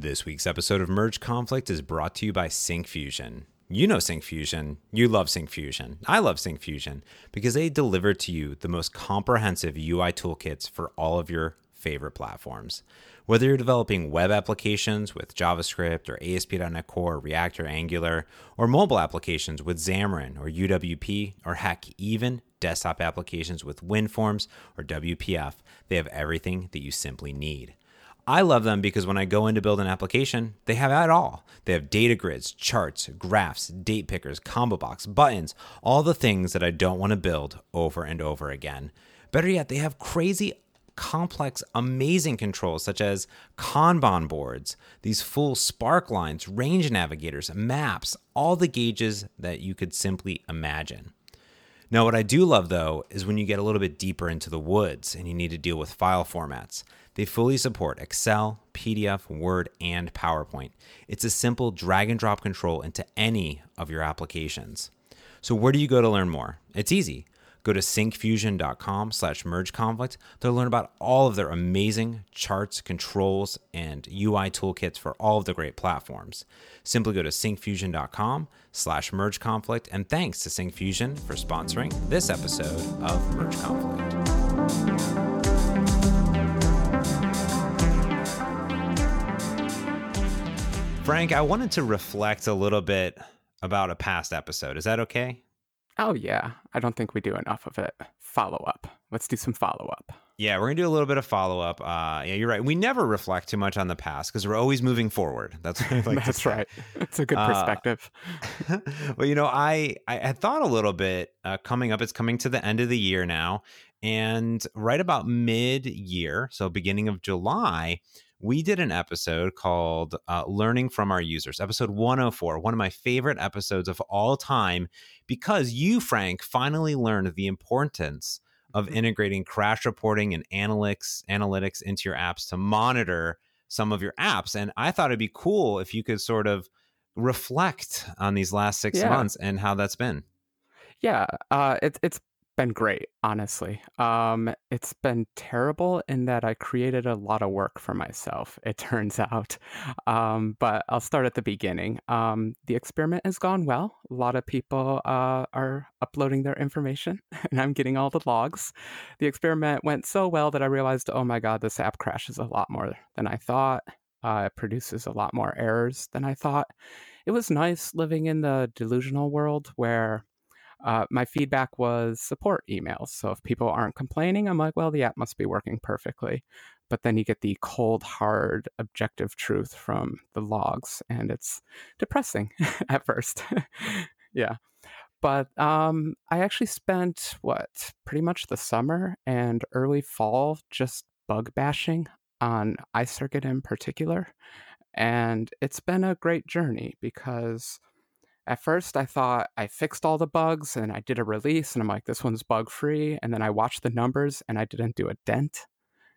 This week's episode of Merge Conflict is brought to you by Syncfusion. You know Syncfusion. You love Syncfusion. I love Syncfusion because they deliver to you the most comprehensive UI toolkits for all of your favorite platforms. Whether you're developing web applications with JavaScript or ASP.NET Core, React, or Angular, or mobile applications with Xamarin or UWP, or heck, even desktop applications with WinForms or WPF, they have everything that you simply need. I love them because when I go in to build an application, they have it all. They have data grids, charts, graphs, date pickers, combo box, buttons, all the things that I don't want to build over and over again. Better yet, they have crazy complex, amazing controls such as Kanban boards, these full spark lines, range navigators, maps, all the gauges that you could simply imagine. Now, what I do love though is when you get a little bit deeper into the woods and you need to deal with file formats. They fully support Excel, PDF, Word, and PowerPoint. It's a simple drag and drop control into any of your applications. So, where do you go to learn more? It's easy. Go to syncfusion.com slash merge conflict to learn about all of their amazing charts, controls, and UI toolkits for all of the great platforms. Simply go to syncfusion.com slash merge conflict. And thanks to Syncfusion for sponsoring this episode of Merge Conflict. Frank, I wanted to reflect a little bit about a past episode. Is that okay? Oh, yeah. I don't think we do enough of it. Follow up. Let's do some follow up. Yeah, we're going to do a little bit of follow up. Uh, yeah, you're right. We never reflect too much on the past because we're always moving forward. That's like That's right. It's a good uh, perspective. Uh, well, you know, I, I had thought a little bit uh, coming up. It's coming to the end of the year now. And right about mid year, so beginning of July, we did an episode called uh, Learning from Our Users, episode 104, one of my favorite episodes of all time, because you, Frank, finally learned the importance of mm-hmm. integrating crash reporting and analytics, analytics into your apps to monitor some of your apps. And I thought it'd be cool if you could sort of reflect on these last six yeah. months and how that's been. Yeah, uh, it's it's been great, honestly. Um, it's been terrible in that I created a lot of work for myself, it turns out. Um, but I'll start at the beginning. Um, the experiment has gone well. A lot of people uh, are uploading their information, and I'm getting all the logs. The experiment went so well that I realized, oh my God, this app crashes a lot more than I thought. Uh, it produces a lot more errors than I thought. It was nice living in the delusional world where uh, my feedback was support emails. So if people aren't complaining, I'm like, well, the app must be working perfectly. But then you get the cold, hard, objective truth from the logs, and it's depressing at first. yeah. But um, I actually spent what pretty much the summer and early fall just bug bashing on iCircuit in particular. And it's been a great journey because at first I thought I fixed all the bugs and I did a release and I'm like, this one's bug free. And then I watched the numbers and I didn't do a dent.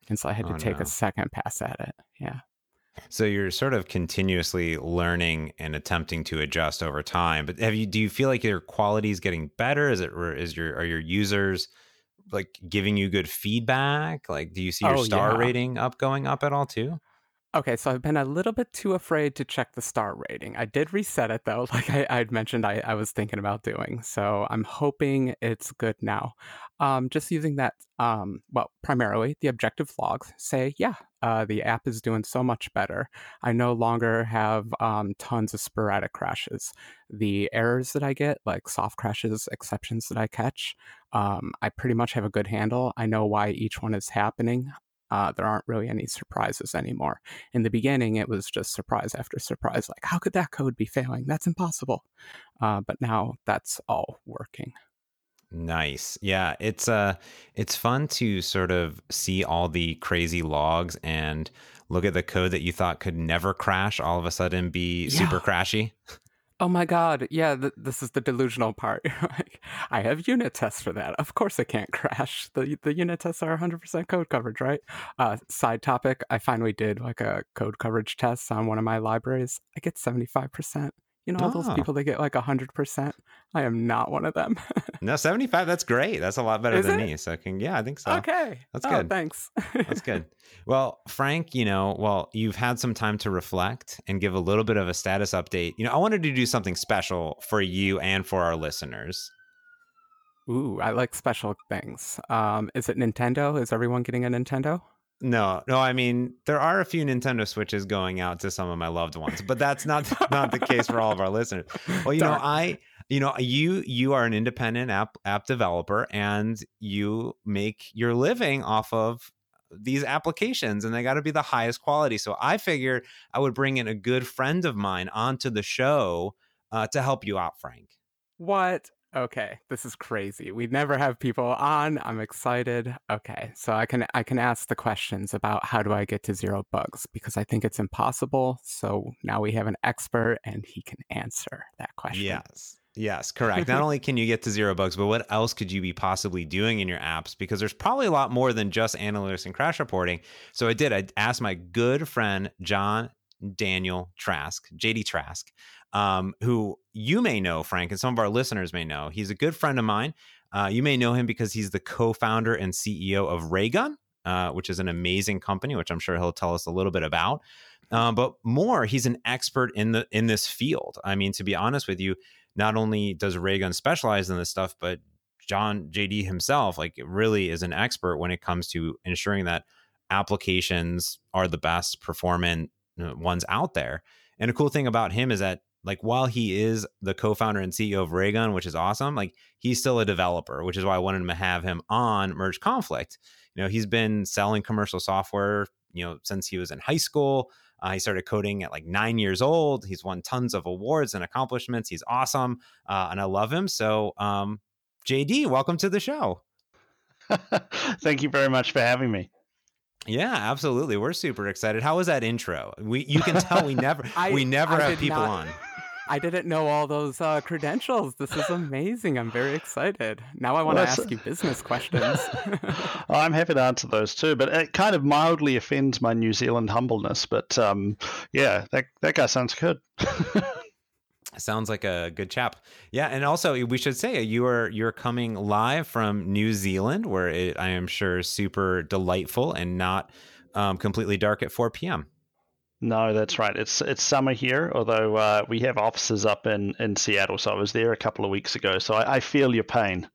And so I had to oh, take no. a second pass at it. Yeah. So you're sort of continuously learning and attempting to adjust over time. But have you do you feel like your quality is getting better? Is it is your are your users like giving you good feedback? Like do you see your oh, star yeah. rating up going up at all too? Okay, so I've been a little bit too afraid to check the star rating. I did reset it though, like I, I'd mentioned I, I was thinking about doing. So I'm hoping it's good now. Um, just using that, um, well, primarily the objective logs say, yeah, uh, the app is doing so much better. I no longer have um, tons of sporadic crashes. The errors that I get, like soft crashes, exceptions that I catch, um, I pretty much have a good handle. I know why each one is happening uh, there aren't really any surprises anymore. In the beginning, it was just surprise after surprise. Like, how could that code be failing? That's impossible. Uh, but now that's all working. Nice. Yeah, it's uh it's fun to sort of see all the crazy logs and look at the code that you thought could never crash all of a sudden be yeah. super crashy. Oh my god, yeah, th- this is the delusional part. I have unit tests for that. Of course it can't crash. The the unit tests are 100% code coverage, right? Uh, side topic, I finally did like a code coverage test on one of my libraries. I get 75%. You know, all those Oh. people that get like 100%. I am not one of them. No, 75, that's great. That's a lot better Is than it? me. So can yeah, I think so. okay. That's Oh, good. Thanks. That's good. Well, Frank, you know, well, you've had some time to reflect and give a little bit of a status update. You know, I wanted to do something special for you and for our listeners. Ooh, I like special things. Um, is it Nintendo? Is everyone getting a Nintendo? No, no, I mean, there are a few Nintendo Switches going out to some of my loved ones, but that's not not the case for all of our listeners. Well, you know, I you know, you you are an independent app app developer and you make your living off of these applications and they got to be the highest quality. So I figured I would bring in a good friend of mine onto the show uh, to help you out, Frank. What? Okay, this is crazy. We never have people on. I'm excited. Okay, so I can I can ask the questions about how do I get to zero bugs because I think it's impossible. So now we have an expert and he can answer that question. Yes. Yes, correct. Not only can you get to zero bugs, but what else could you be possibly doing in your apps? Because there's probably a lot more than just analytics and crash reporting. So I did. I asked my good friend John Daniel Trask, JD Trask, um, who you may know, Frank, and some of our listeners may know. He's a good friend of mine. Uh, you may know him because he's the co-founder and CEO of Raygun, uh, which is an amazing company, which I'm sure he'll tell us a little bit about. Um, but more, he's an expert in the in this field. I mean, to be honest with you, not only does Raygun specialize in this stuff, but John JD himself, like, really is an expert when it comes to ensuring that applications are the best performant uh, ones out there. And a cool thing about him is that, like, while he is the co-founder and CEO of Raygun, which is awesome, like he's still a developer, which is why I wanted to have him on Merge Conflict. You know, he's been selling commercial software, you know, since he was in high school. Uh, he started coding at like nine years old. He's won tons of awards and accomplishments. He's awesome, uh, and I love him. So, um, JD, welcome to the show. Thank you very much for having me. Yeah, absolutely. We're super excited. How was that intro? We you can tell we never I- we never I have people not- on. I didn't know all those uh, credentials. This is amazing. I'm very excited. Now I want to Well, that's- ask you business questions. I'm happy to answer those too, but it kind of mildly offends my New Zealand humbleness. But um, yeah, that that guy sounds good. Sounds like a good chap. Yeah, and also we should say you are you're coming live from New Zealand, where it, I am sure is super delightful and not um, completely dark at 4 p.m. no, that's right. It's it's summer here, although uh, we have offices up in, in Seattle, so I was there a couple of weeks ago. So I, I feel your pain.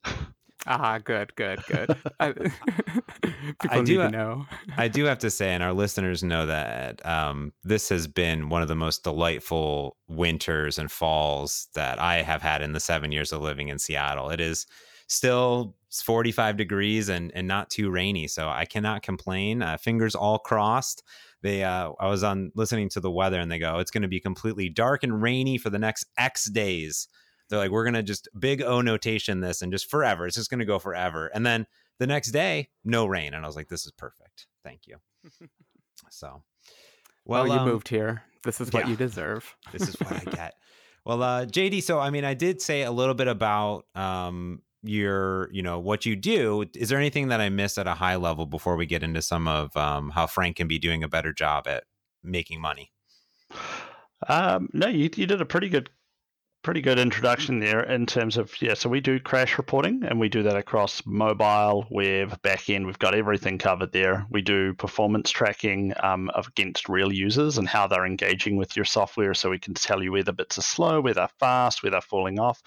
ah, good, good, good. I, people I need do, to know. I do have to say, and our listeners know that um, this has been one of the most delightful winters and falls that I have had in the seven years of living in Seattle. It is still 45 degrees and, and not too rainy, so I cannot complain. Uh, fingers all crossed. They, uh, I was on listening to the weather, and they go, "It's going to be completely dark and rainy for the next X days." They're like, "We're going to just big O notation this, and just forever. It's just going to go forever." And then the next day, no rain, and I was like, "This is perfect. Thank you." So, Well, you um, moved here. This is what yeah. you deserve. This is what I get. Well, uh, JD, so I mean, I did say a little bit about um, your, you know, what you do. Is there anything that I missed at a high level before we get into some of um, how Frank can be doing a better job at making money? Um, no, you you did a pretty good pretty good introduction there in terms of yeah. So we do crash reporting, and we do that across mobile, web, backend. We've got everything covered there. We do performance tracking um, against real users and how they're engaging with your software, so we can tell you whether bits are slow, whether fast, whether falling off.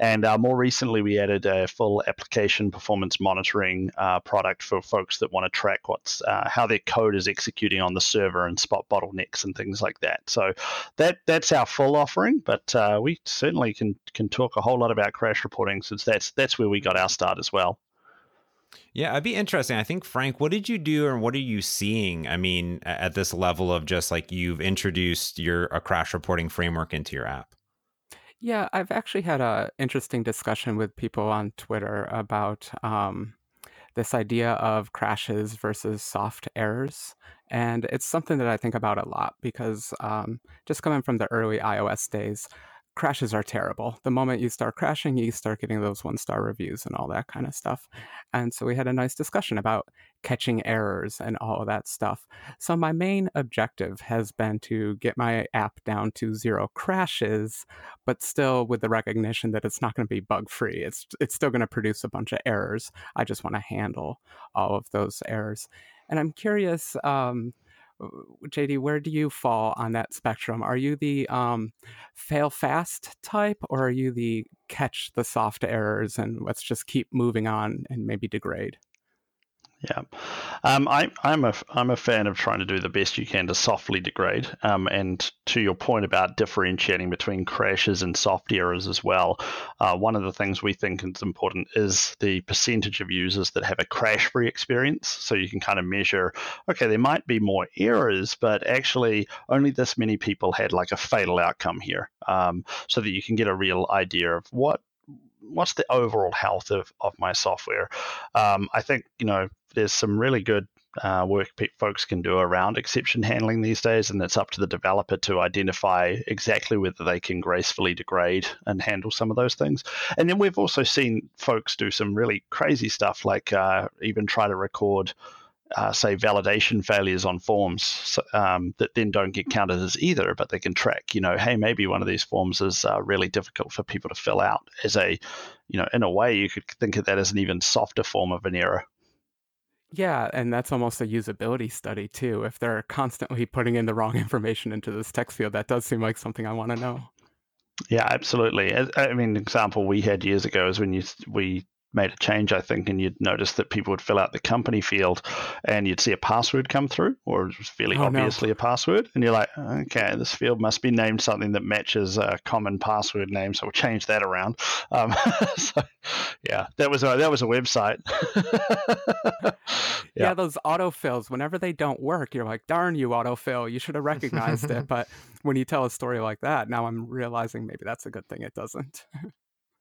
And uh, more recently, we added a full application performance monitoring uh, product for folks that want to track what's uh, how their code is executing on the server and spot bottlenecks and things like that. So that that's our full offering, but uh, we certainly can can talk a whole lot about crash reporting since that's that's where we got our start as well. Yeah, it'd be interesting. I think Frank, what did you do, and what are you seeing? I mean, at this level of just like you've introduced your a crash reporting framework into your app. Yeah, I've actually had a interesting discussion with people on Twitter about um, this idea of crashes versus soft errors, and it's something that I think about a lot because um, just coming from the early iOS days, crashes are terrible. The moment you start crashing, you start getting those one star reviews and all that kind of stuff. And so we had a nice discussion about catching errors and all of that stuff. So my main objective has been to get my app down to zero crashes, but still with the recognition that it's not going to be bug free. It's it's still going to produce a bunch of errors. I just want to handle all of those errors. And I'm curious, um, JD, where do you fall on that spectrum? Are you the um, fail fast type, or are you the catch the soft errors and let's just keep moving on and maybe degrade? Yeah, um, I, I'm a I'm a fan of trying to do the best you can to softly degrade. Um, and to your point about differentiating between crashes and soft errors as well, uh, one of the things we think is important is the percentage of users that have a crash-free experience. So you can kind of measure, okay, there might be more errors, but actually only this many people had like a fatal outcome here, um, so that you can get a real idea of what what's the overall health of, of my software. Um, I think you know there's some really good uh, work folks can do around exception handling these days, and it's up to the developer to identify exactly whether they can gracefully degrade and handle some of those things. And then we've also seen folks do some really crazy stuff, like uh, even try to record. Uh, say validation failures on forms um, that then don't get counted as either, but they can track. You know, hey, maybe one of these forms is uh, really difficult for people to fill out. As a, you know, in a way, you could think of that as an even softer form of an error. Yeah, and that's almost a usability study too. If they're constantly putting in the wrong information into this text field, that does seem like something I want to know. Yeah, absolutely. I mean, example we had years ago is when you we made a change, I think, and you'd notice that people would fill out the company field and you'd see a password come through, or it was fairly oh, obviously no. a password. And you're like, okay, this field must be named something that matches a common password name, so we'll change that around. Um, so, yeah, that was a, that was a website. yeah. yeah, those autofills, whenever they don't work, you're like, darn you, autofill, you should have recognized it. But when you tell a story like that, now I'm realizing maybe that's a good thing it doesn't.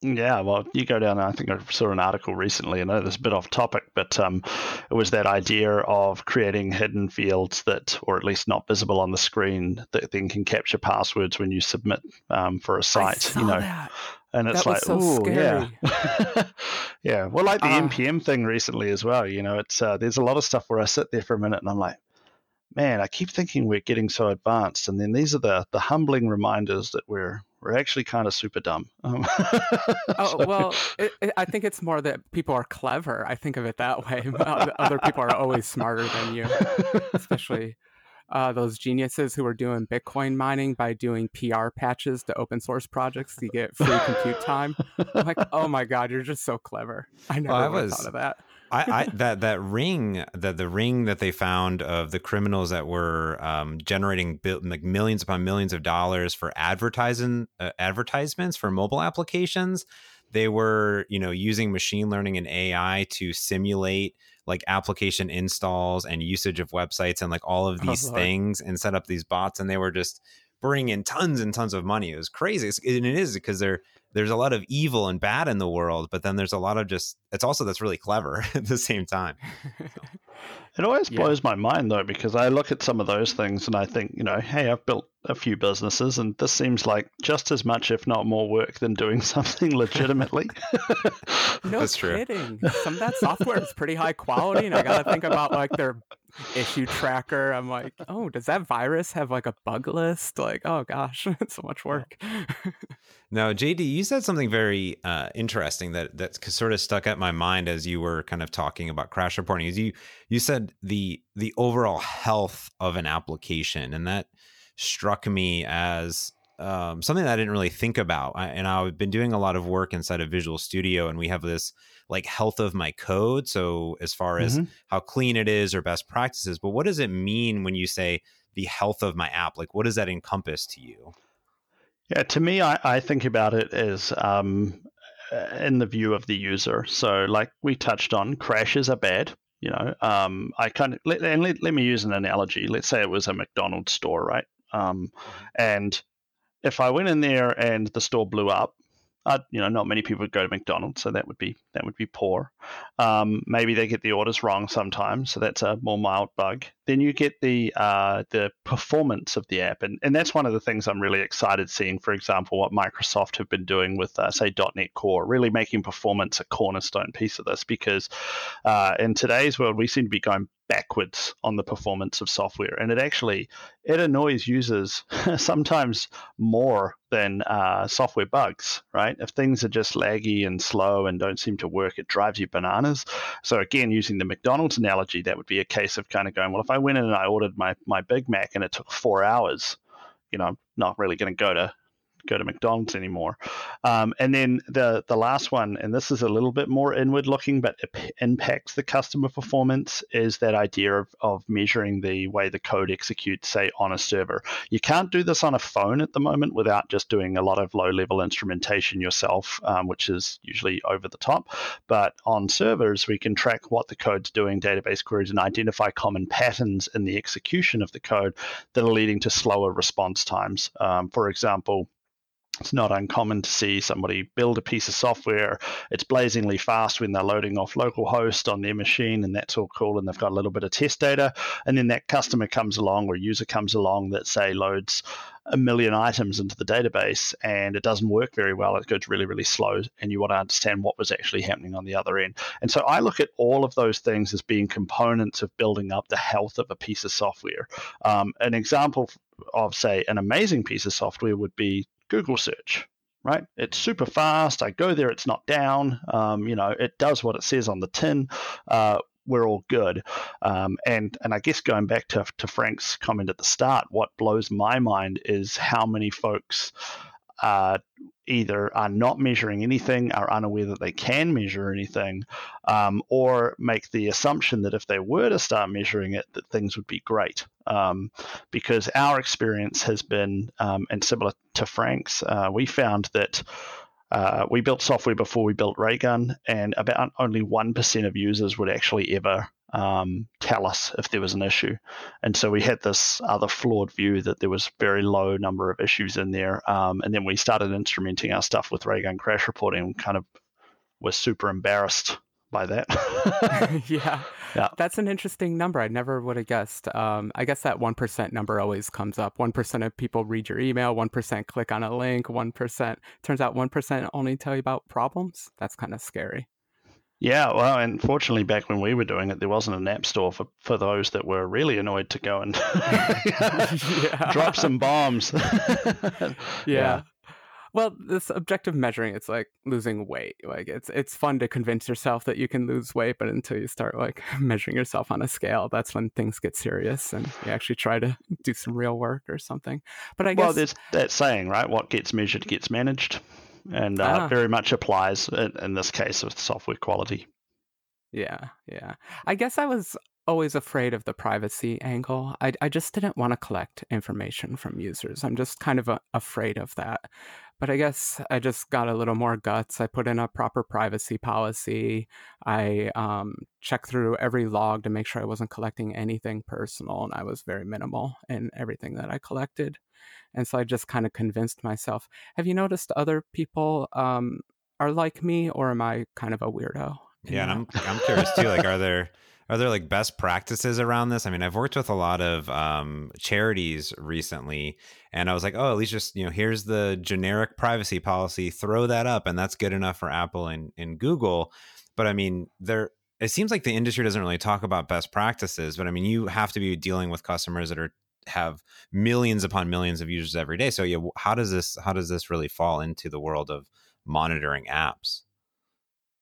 Yeah, well, you go down. I think I saw an article recently. I know this is a bit off topic, but um, it was that idea of creating hidden fields that, or at least not visible on the screen, that then can capture passwords when you submit um, for a site. you know, that. and it's that like, so oh yeah, yeah. Well, like the uh, npm thing recently as well. You know, it's uh, there's a lot of stuff where I sit there for a minute and I'm like, man, I keep thinking we're getting so advanced, and then these are the the humbling reminders that we're we're actually kind of super dumb. Um, oh so. well, it, it, I think it's more that people are clever. I think of it that way. Other people are always smarter than you, especially uh, those geniuses who are doing Bitcoin mining by doing PR patches to open source projects to get free compute time. I'm like, oh my god, you're just so clever. I never well, I was, thought of that. I, I, that that ring that the ring that they found of the criminals that were um, generating like millions upon millions of dollars for advertising uh, advertisements for mobile applications. They were you know using machine learning and AI to simulate like application installs and usage of websites and like all of oh, these oh, things and set up these bots and they were just bringing in tons and tons of money. It was crazy, it's, and it is because they're there's a lot of evil and bad in the world, but then there's a lot of just it's also that's really clever at the same time. So. It always yeah. blows my mind though because I look at some of those things and I think, you know, hey, I've built a few businesses and this seems like just as much if not more work than doing something legitimately. no That's kidding. True. Some of that software is pretty high quality and I got to think about like their issue tracker. I'm like, "Oh, does that virus have like a bug list?" Like, "Oh gosh, it's so much work." now, JD, you said something very uh, interesting that that sort of stuck at my mind as you were kind of talking about crash reporting. Is you you said the the overall health of an application, and that struck me as um, something that I didn't really think about. I, and I've been doing a lot of work inside of Visual Studio, and we have this like health of my code. So as far as mm-hmm. how clean it is or best practices, but what does it mean when you say the health of my app? Like, what does that encompass to you? Yeah, to me, I, I think about it as um, in the view of the user. So, like we touched on, crashes are bad. You know, um, I kind of let, and let, let me use an analogy. Let's say it was a McDonald's store, right? Um, and if I went in there and the store blew up, Uh, you know, not many people would go to McDonald's, so that would be that would be poor. Um, maybe they get the orders wrong sometimes, so that's a more mild bug. Then you get the uh, the performance of the app, and, and that's one of the things I'm really excited seeing. For example, what Microsoft have been doing with uh, say .NET Core, really making performance a cornerstone piece of this, because uh, in today's world we seem to be going backwards on the performance of software and it actually it annoys users sometimes more than uh, software bugs right? If things are just laggy and slow and don't seem to work it drives you bananas. So again using the mcdonald's analogy that would be a case of kind of going well if i went in and i ordered my, my big mac and it took four hours you know i'm not really going to go to go to McDonald's anymore. Um, and then the the last one, and this is a little bit more inward looking, but it impacts the customer performance, is that idea of, of measuring the way the code executes, say, on a server. You can't do this on a phone at the moment without just doing a lot of low level instrumentation yourself, um, which is usually over the top. But on servers, we can track what the code's doing, database queries, and identify common patterns in the execution of the code that are leading to slower response times. Um, for example, it's not uncommon to see somebody build a piece of software. It's blazingly fast when they're loading off localhost on their machine, and that's all cool. And they've got a little bit of test data. And then that customer comes along or user comes along that, say, loads a million items into the database and it doesn't work very well. It goes really, really slow, and you want to understand what was actually happening on the other end. And so I look at all of those things as being components of building up the health of a piece of software. Um, an example of, say, an amazing piece of software would be Google search, right? It's super fast. I go there, it's not down. Um, you know, it does what it says on the tin. Uh, we're all good. Um, and and I guess going back to to Frank's comment at the start, what blows my mind is how many folks either are not measuring anything, are unaware that they can measure anything, um, or make the assumption that if they were to start measuring it, that things would be great. Um, because our experience has been, um, and similar to Frank's, uh, we found that. Uh, we built software before we built Raygun, and about only 1% of users would actually ever um, tell us if there was an issue. And so we had this other flawed view that there was very low number of issues in there. Um, and then we started instrumenting our stuff with Raygun crash reporting and kind of was super embarrassed by that. yeah. Yeah. That's an interesting number. I never would have guessed. Um, I guess that 1% number always comes up. 1% of people read your email, 1% click on a link, 1%. Turns out 1% only tell you about problems. That's kind of scary. Yeah, well, and fortunately, back when we were doing it, there wasn't an app store for, for those that were really annoyed to go and drop some bombs. yeah. yeah. Well, this objective measuring, it's like losing weight. Like it's it's fun to convince yourself that you can lose weight, but until you start like measuring yourself on a scale, that's when things get serious and you actually try to do some real work or something. But I guess well, there's that saying, right? What gets measured gets managed and uh, ah. very much applies in, in this case with software quality. Yeah, yeah. I guess I was always afraid of the privacy angle. I, I just didn't want to collect information from users. I'm just kind of a, afraid of that. But I guess I just got a little more guts. I put in a proper privacy policy. I um, checked through every log to make sure I wasn't collecting anything personal, and I was very minimal in everything that I collected. And so I just kind of convinced myself. Have you noticed other people um, are like me, or am I kind of a weirdo? Yeah, and I'm I'm curious too. Like, are there are there like best practices around this? I mean, I've worked with a lot of um, charities recently, and I was like, oh, at least just you know, here's the generic privacy policy. Throw that up, and that's good enough for Apple and, and Google. But I mean, there it seems like the industry doesn't really talk about best practices. But I mean, you have to be dealing with customers that are have millions upon millions of users every day. So yeah, how does this how does this really fall into the world of monitoring apps?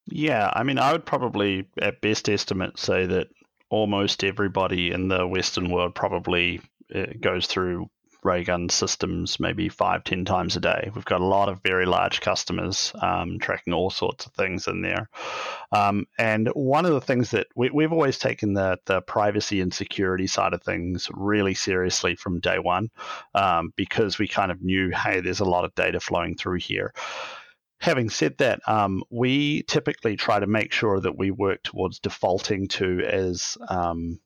Yeah, I mean, I would probably, at best estimate, say that almost everybody in the Western world probably uh, goes through Raygun systems maybe five, ten times a day. We've got a lot of very large customers um, tracking all sorts of things in there. Um, and one of the things that we, have always taken the, the privacy and security side of things really seriously from day one um, because we kind of knew, hey, there's a lot of data flowing through here. Having said that, um, we typically try to make sure that we work towards defaulting to as um,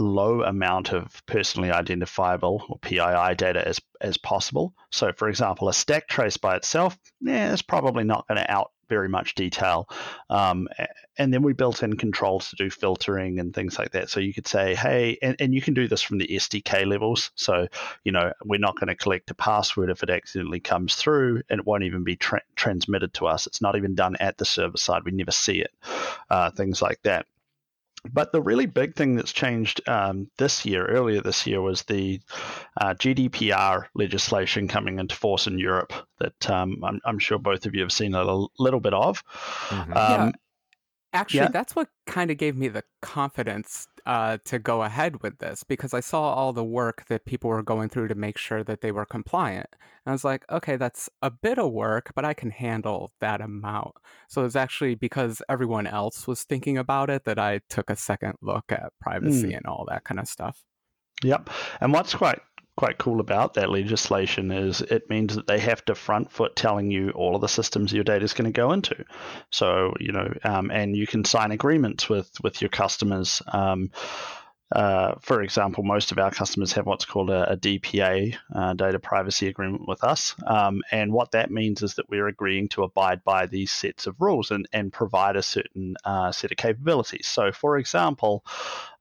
low amount of personally identifiable or PII data as, as possible. So, for example, a stack trace by itself, yeah, it's probably not going to out very much detail. Um, and then we built in controls to do filtering and things like that. So you could say, hey, and, and you can do this from the SDK levels. So, you know, we're not going to collect a password if it accidentally comes through and it won't even be tra- transmitted to us. It's not even done at the server side. We never see it, uh, things like that. But the really big thing that's changed um, this year, earlier this year, was the uh, GDPR legislation coming into force in Europe that um, I'm, I'm, sure both of you have seen a little, little bit of. Mm-hmm. Um, yeah. Actually, yeah. that's what kind of gave me the confidence uh, to go ahead with this because I saw all the work that people were going through to make sure that they were compliant. And I was like, okay, that's a bit of work, but I can handle that amount. So it's actually because everyone else was thinking about it that I took a second look at privacy mm. and all that kind of stuff. Yep. And what's quite quite cool about that legislation is it means that they have to front foot telling you all of the systems your data is going to go into. So you know, um, and you can sign agreements with with your customers. Um, uh, for example, most of our customers have what's called a, a DPA, uh, data privacy agreement with us. Um, and what that means is that we're agreeing to abide by these sets of rules and, and provide a certain uh, set of capabilities. So, for example,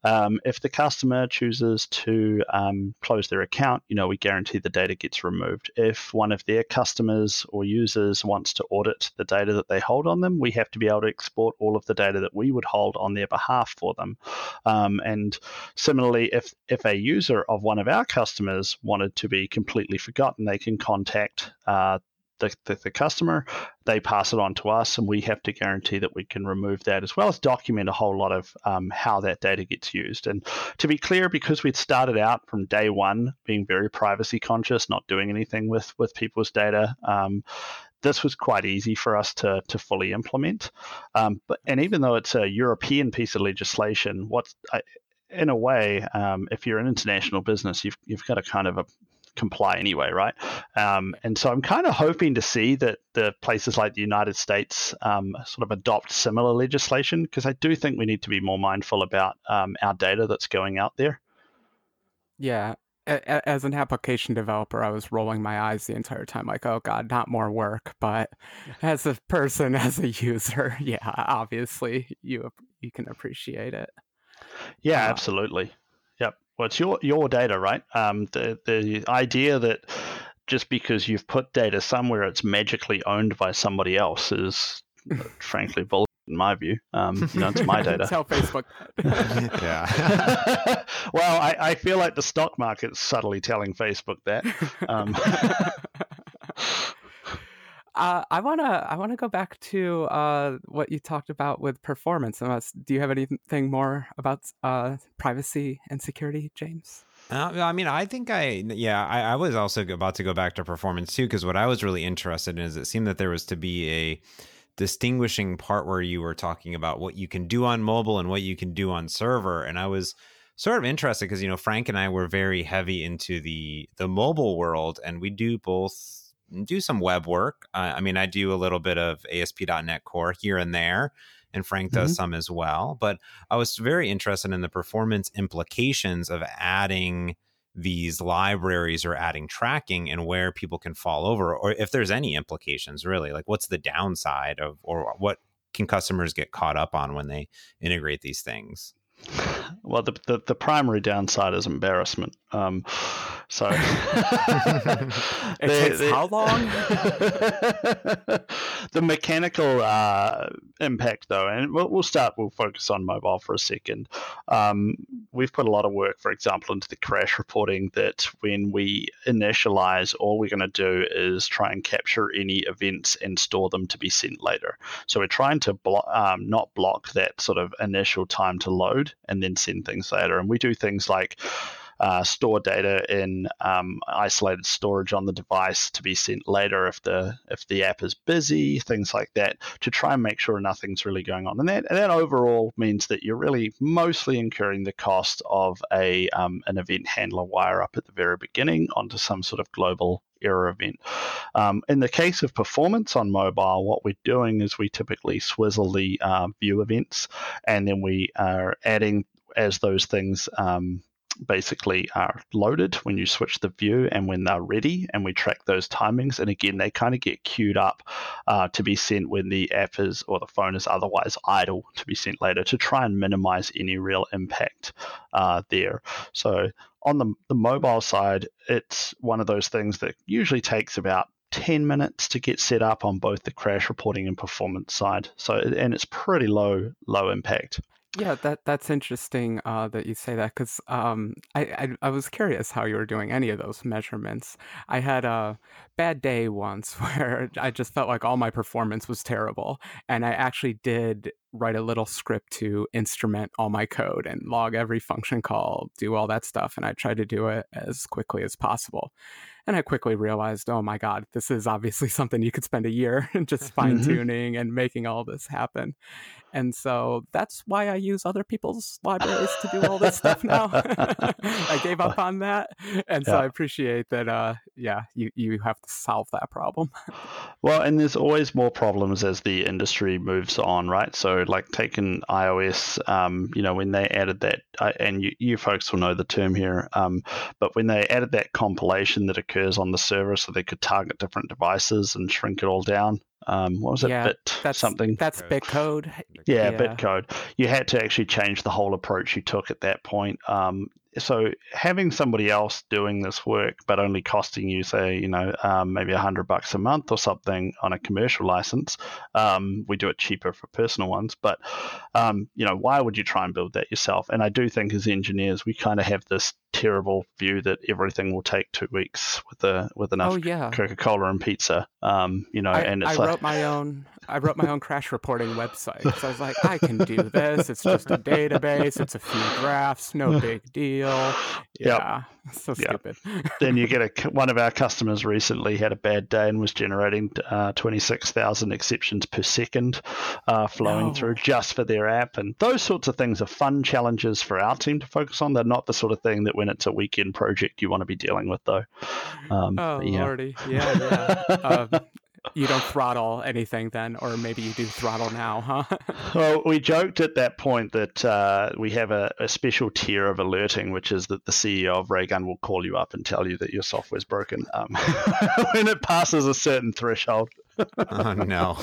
um, if the customer chooses to um, close their account, you know, we guarantee the data gets removed. If one of their customers or users wants to audit the data that they hold on them, we have to be able to export all of the data that we would hold on their behalf for them. Um, and similarly, if if a user of one of our customers wanted to be completely forgotten, they can contact uh, the, the, the, customer, they pass it on to us, and we have to guarantee that we can remove that as well as document a whole lot of um, how that data gets used. And to be clear, because we'd started out from day one being very privacy conscious, not doing anything with with people's data. Um, this was quite easy for us to, to fully implement. Um, but and even though it's a European piece of legislation, what's in a way, um, if you're an international business, you've you've got a kind of a, comply anyway, right? Um, and so I'm kind of hoping to see that the places like the United States um, sort of adopt similar legislation because I do think we need to be more mindful about um, our data that's going out there. Yeah. As an application developer, I was rolling my eyes the entire time, like, oh God, not more work. But as a person, as a user, yeah, obviously you you can appreciate it. Yeah, uh, absolutely well, it's your your data, right? Um, the the idea that just because you've put data somewhere, it's magically owned by somebody else is, frankly, bullshit in my view. Um, you know, it's my data. Tell Facebook. yeah. well, I, I feel like the stock market's subtly telling Facebook that. Um, uh, I wanna I wanna go back to uh, what you talked about with performance. Do you have anything more about uh, privacy and security, James? Uh, I mean, I think I, yeah, I, I was also about to go back to performance too, because what I was really interested in is it seemed that there was to be a distinguishing part where you were talking about what you can do on mobile and what you can do on server. And I was sort of interested because, you know, Frank and I were very heavy into the, the mobile world and we do both do some web work. Uh, I mean, I do a little bit of ASP.NET Core here and there, and Frank does mm-hmm. some as well. But I was very interested in the performance implications of adding these libraries or adding tracking and where people can fall over, or if there's any implications really. Like, what's the downside of, or what can customers get caught up on when they integrate these things? Well, the, the, the primary downside is embarrassment. Um, so it takes how long? the mechanical uh, impact, though, and we'll, we'll, start. We'll focus on mobile for a second. Um, we've put a lot of work, for example, into the crash reporting. That when we initialize, all we're going to do is try and capture any events and store them to be sent later. So we're trying to blo- um, not block that sort of initial time to load and then send things later. And we do things like uh, store data in um, isolated storage on the device to be sent later if the if the app is busy, things like that, to try and make sure nothing's really going on. And that and that overall means that you're really mostly incurring the cost of a um, an event handler wire up at the very beginning onto some sort of global error event. Um, in the case of performance on mobile, what we're doing is we typically swizzle the uh, view events and then we are adding as those things um, basically are loaded when you switch the view and when they're ready, and we track those timings. And again, they kind of get queued up uh, to be sent when the app is or the phone is otherwise idle to be sent later to try and minimize any real impact uh, there. So on the, the mobile side, it's one of those things that usually takes about 10 minutes to get set up on both the crash reporting and performance side. So and it's pretty low low impact. Yeah, that that's interesting uh, that you say that because um, I, I I was curious how you were doing any of those measurements. I had a bad day once where I just felt like all my performance was terrible, and I actually did write a little script to instrument all my code and log every function call, do all that stuff, and I tried to do it as quickly as possible. And I quickly realized, oh my God, this is obviously something you could spend a year and just fine tuning mm-hmm. and making all this happen. And so that's why I use other people's libraries to do all this stuff now. I gave up on that. And so. I appreciate that, uh, yeah, you, you have to solve that problem. well, and there's always more problems as the industry moves on, right? So, like taking iOS, um, you know, when they added that, uh, and you, you folks will know the term here, um, but when they added that compilation that occurs on the server so they could target different devices and shrink it all down, um, what was it? Yeah, Bit that's, something. That's Bitcode. Yeah, yeah, Bitcode. You had to actually change the whole approach you took at that point. Um, so having somebody else doing this work, but only costing you, say, you know, um, maybe a hundred bucks a month or something on a commercial license, um, we do it cheaper for personal ones. But um, you know, why would you try and build that yourself? And I do think as engineers, we kind of have this terrible view that everything will take two weeks with a with enough oh, yeah. Coca Cola and pizza. Um, you know, I, and I like... I wrote my own I wrote my own crash reporting website. So I was like, I can do this. It's just a database. It's a few graphs. No big deal. Yeah, yep. so stupid. Yep. then you get a one of our customers recently had a bad day and was generating uh, twenty six thousand exceptions per second uh, flowing no. through just for their app, and those sorts of things are fun challenges for our team to focus on. They're not the sort of thing that when it's a weekend project you want to be dealing with, though. Um, oh yeah. lordy, yeah, yeah. um, you don't throttle anything then, or maybe you do throttle now, huh? well, we joked at that point that uh, we have a, a, special tier of alerting, which is that the CEO of Raygun will call you up and tell you that your software's broken um, when it passes a certain threshold oh no!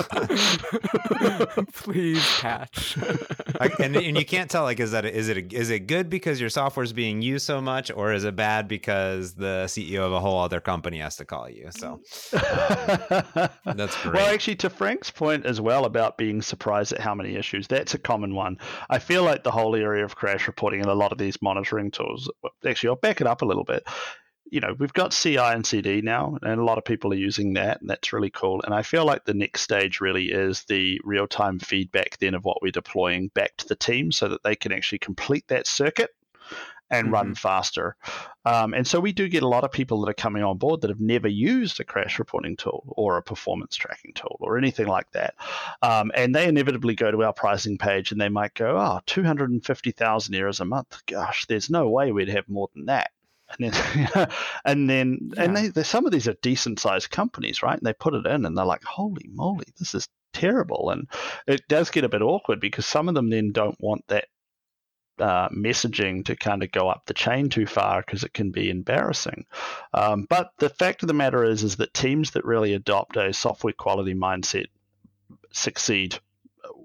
Please patch. and, and you can't tell like is that is it is it good because your software is being used so much, or is it bad because the CEO of a whole other company has to call you? So um, that's great. Well, actually, to Frank's point as well about being surprised at how many issues, that's a common one. I feel like the whole area of crash reporting and a lot of these monitoring tools. Actually, I'll back it up a little bit you know, we've got CI and CD now, and a lot of people are using that, and that's really cool. And I feel like the next stage really is the real time feedback then of what we're deploying back to the team so that they can actually complete that circuit and mm-hmm. run faster. Um, and so we do get a lot of people that are coming on board that have never used a crash reporting tool or a performance tracking tool or anything like that. Um, and they inevitably go to our pricing page and they might go, oh, 250,000 errors a month. Gosh, there's no way we'd have more than that and then and then yeah. and they, some of these are decent sized companies, right? And they put it in, and they're like, "Holy moly, this is terrible!" And it does get a bit awkward because some of them then don't want that uh, messaging to kind of go up the chain too far because it can be embarrassing. Um, but the fact of the matter is, is that teams that really adopt a software quality mindset succeed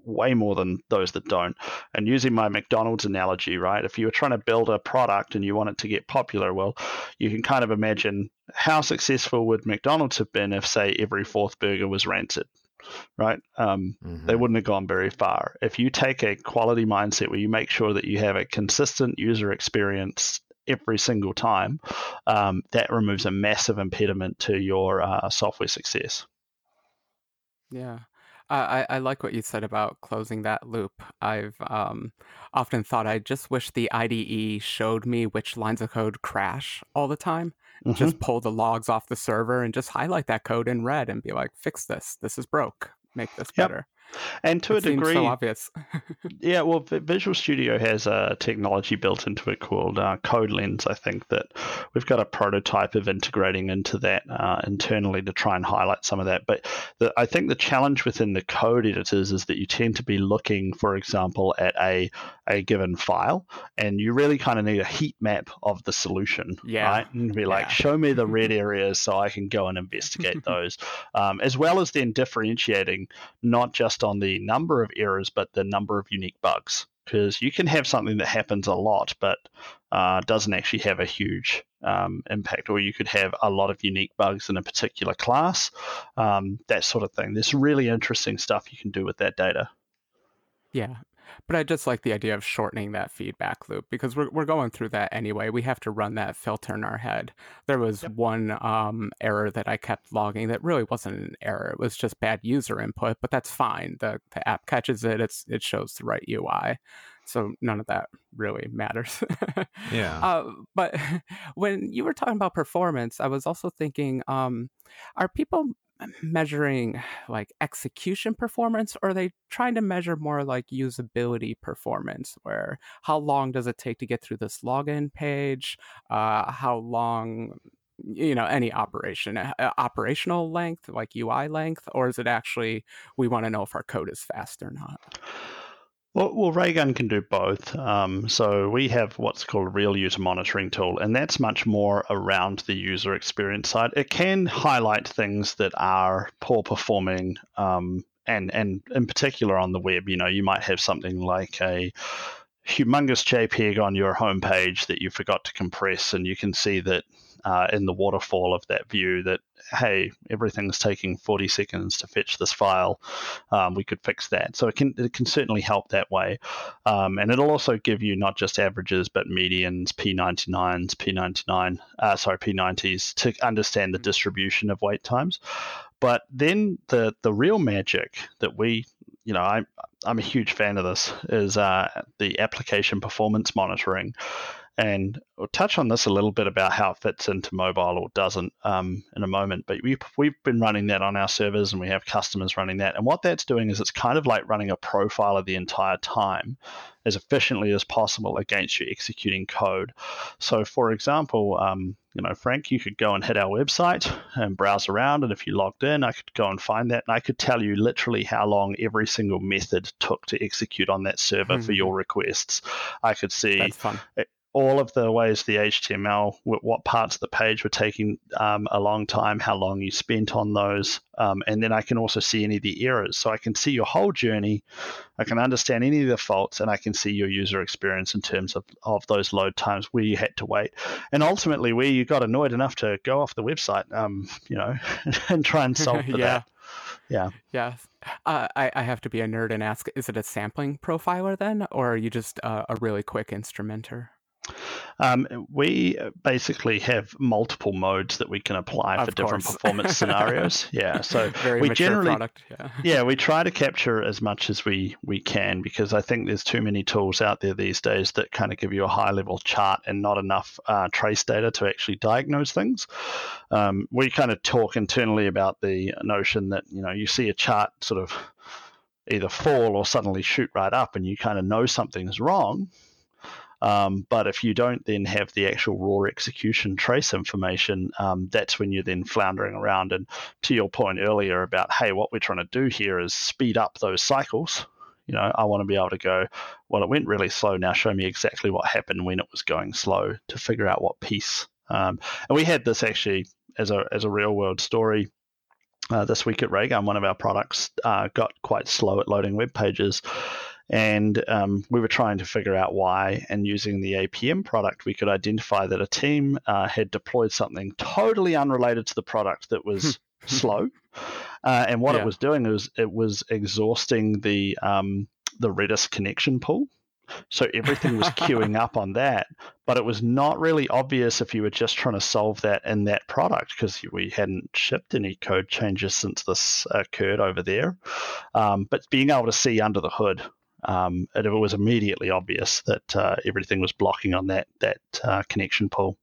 way more than those that don't. And using my McDonald's analogy, right? If you were trying to build a product and you want it to get popular, well, you can kind of imagine how successful would McDonald's have been if, say, every fourth burger was rancid, right? Um, mm-hmm. They wouldn't have gone very far. If you take a quality mindset where you make sure that you have a consistent user experience every single time, um, that removes a massive impediment to your uh, software success. Yeah. I, I like what you said about closing that loop. I've um, often thought I just wish the IDE showed me which lines of code crash all the time. Mm-hmm. Just pull the logs off the server and just highlight that code in red and be like, fix this. This is broke. Make this yep. better. And to it a degree, so obvious. yeah, well, Visual Studio has a technology built into it called uh, CodeLens. I think that we've got a prototype of integrating into that uh, internally to try and highlight some of that. But the, I think the challenge within the code editors is that you tend to be looking, for example, at a a given file, and you really kind of need a heat map of the solution, yeah. right? And be like, Yeah. show me the red areas so I can go and investigate those, um, as well as then differentiating not just on the number of errors, but the number of unique bugs. Because you can have something that happens a lot, but uh, doesn't actually have a huge um, impact, or you could have a lot of unique bugs in a particular class, um, that sort of thing. There's really interesting stuff you can do with that data. Yeah. But I just like the idea of shortening that feedback loop because we're we're going through that anyway. We have to run that filter in our head. There was Yep. one um, error that I kept logging that really wasn't an error. It was just bad user input, but that's fine. The the app catches it. It's it shows the right UI. So none of that really matters. Yeah. Uh, but when you were talking about performance, I was also thinking, um, are people measuring like execution performance, or are they trying to measure more like usability performance? Where how long does it take to get through this login page? Uh, how long? You know, any operation, uh, uh, operational length, like UI length, or is it actually we want to know if our code is fast or not? Well, well, Raygun can do both. Um, so we have what's called a real user monitoring tool, and that's much more around the user experience side. It can highlight things that are poor performing, um, and and in particular on the web. You know, you might have something like a humongous JPEG on your homepage that you forgot to compress, and you can see that uh, in the waterfall of that view that hey, everything's taking 40 seconds to fetch this file. Um, we could fix that. So it can it can certainly help that way, um, and it'll also give you not just averages but medians, P99s, P99, uh, sorry P90s to understand the distribution of wait times. But then the the real magic that we you know, I'm I'm a huge fan of this. Is uh, the application performance monitoring, and we'll touch on this a little bit about how it fits into mobile or doesn't um, in a moment. But we we've been running that on our servers, and we have customers running that. And what that's doing is it's kind of like running a profiler the entire time, as efficiently as possible against your executing code. So, for example, um, you know, Frank, you could go and hit our website and browse around, and if you logged in, I could go and find that, and I could tell you literally how long every single method took to execute on that server for Mhm. your requests. I could see That's fun. All of the ways the HTML, what parts of the page were taking um, a long time, how long you spent on those, um, and then I can also see any of the errors. So I can see your whole journey, I can understand any of the faults, and I can see your user experience in terms of, of those load times where you had to wait, and ultimately where you got annoyed enough to go off the website, um, you know, and try and solve for yeah. that. Yeah. Yeah. Uh, I, I have to be a nerd and ask is it a sampling profiler then, or are you just uh, a really quick instrumenter? Um, we basically have multiple modes that we can apply Of for different performance scenarios. Yeah, so Very we generally product. Yeah. yeah we try to capture as much as we we can because I think there's too many tools out there these days that kind of give you a high level chart and not enough uh, trace data to actually diagnose things. Um, we kind of talk internally about the notion that you know you see a chart sort of either fall or suddenly shoot right up and you kind of know something's wrong um, but if you don't then have the actual raw execution trace information, um, that's when you're then floundering around. And to your point earlier about, hey, what we're trying to do here is speed up those cycles. You know, I want to be able to go, well, it went really slow. Now show me exactly what happened when it was going slow to figure out what piece. Um, and we had this actually as a as a real world story. Uh, this week at Raygun, one of our products uh, got quite slow at loading web pages and um, we were trying to figure out why. And using the APM product, we could identify that a team uh, had deployed something totally unrelated to the product that was slow. Uh, and what Yeah. it was doing was it was exhausting the um, the Redis connection pool. So everything was queuing up on that, but it was not really obvious if you were just trying to solve that in that product because we hadn't shipped any code changes since this occurred over there. Um, but being able to see under the hood um, it, it was immediately obvious that uh, everything was blocking on that that uh, connection pool.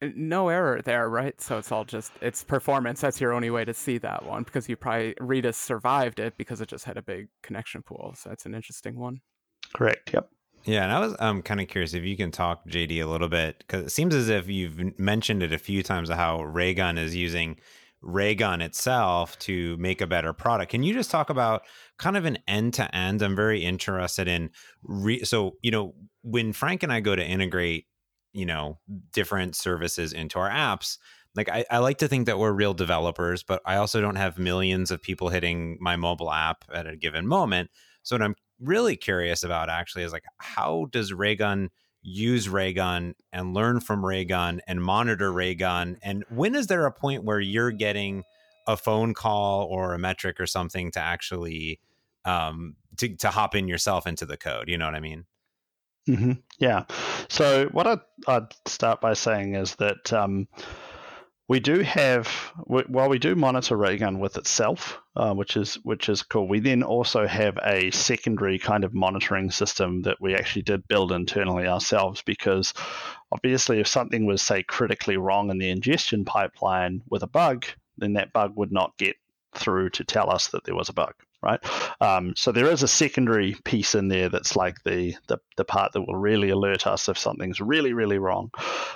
No error there, right? So it's all just it's performance. That's your only way to see that one because you probably Redis survived it because it just had a big connection pool. So that's an interesting one. Correct. Yep. Yeah, and I was um, kind of curious if you can talk JD a little bit because it seems as if you've mentioned it a few times how Raygun is using Raygun itself to make a better product. Can you just talk about kind of an end to end? I'm very interested in re- so you know when Frank and I go to integrate you know different services into our apps like I, I, like to think that we're real developers but i also don't have millions of people hitting my mobile app at a given moment so what i'm really curious about actually is like how does raygun use raygun and learn from raygun and monitor raygun and when is there a point where you're getting a phone call or a metric or something to actually um to, to hop in yourself into the code you know what i mean Mm-hmm. Yeah. So what I'd, I'd, start by saying is that um, we do have, while we do monitor Raygun with itself, uh, which is which is cool. We then also have a secondary kind of monitoring system that we actually did build internally ourselves because obviously, if something was say critically wrong in the ingestion pipeline with a bug, then that bug would not get through to tell us that there was a bug right? Um, so there is a secondary piece in there that's like the, the, the part that will really alert us if something's really really wrong.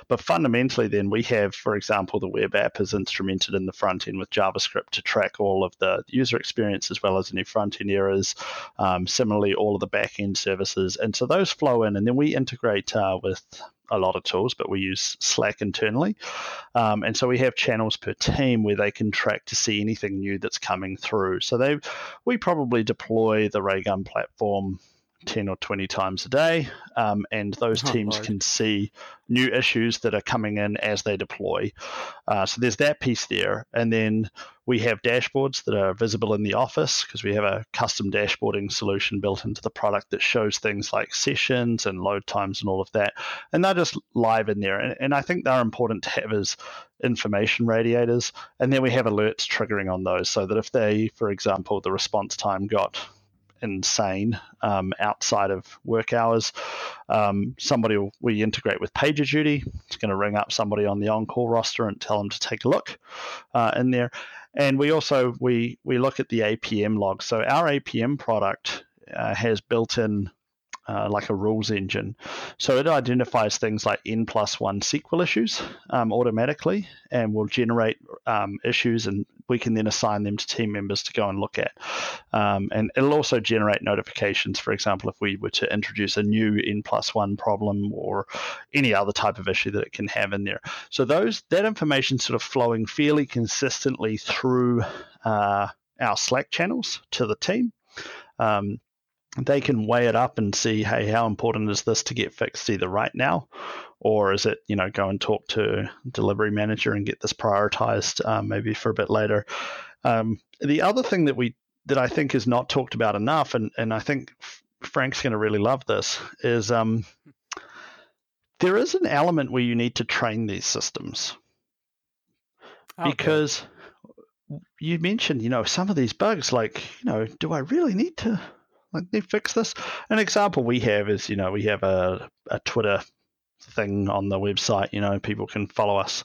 But fundamentally, then we have, for example, the web app is instrumented in the front end with JavaScript to track all of the user experience as well as any front end errors. Um, similarly, all of the back end services, and so those flow in, and then we integrate uh, with a lot of tools, but we use Slack internally. Um, and so we have channels per team where they can track to see anything new that's coming through. So they, we probably deploy the Raygun platform 10 or 20 times a day. Um, and those oh, teams Lord. can see new issues that are coming in as they deploy. Uh, so there's that piece there. And then we have dashboards that are visible in the office because we have a custom dashboarding solution built into the product that shows things like sessions and load times and all of that. And they're just live in there. And, and I think they're important to have as information radiators. And then we have alerts triggering on those so that if they, for example, the response time got insane um, outside of work hours. Um, somebody we integrate with PagerDuty. It's going to ring up somebody on the on-call roster and tell them to take a look uh, in there. And we also we we look at the APM log. So our APM product uh, has built-in uh, like a rules engine. So it identifies things like n plus one SQL issues um, automatically and will generate um, issues, and we can then assign them to team members to go and look at. Um, and it'll also generate notifications, for example, if we were to introduce a new n plus one problem or any other type of issue that it can have in there. So those that information sort of flowing fairly consistently through uh, our Slack channels to the team. Um, they can weigh it up and see, hey, how important is this to get fixed either right now, or is it, you know, go and talk to delivery manager and get this prioritized um, maybe for a bit later. Um, the other thing that we that I think is not talked about enough, and and I think Frank's going to really love this, is um, there is an element where you need to train these systems okay. because you mentioned, you know, some of these bugs, like, you know, do I really need to like they fix this. An example we have is, you know, we have a, a Twitter thing on the website, you know, people can follow us.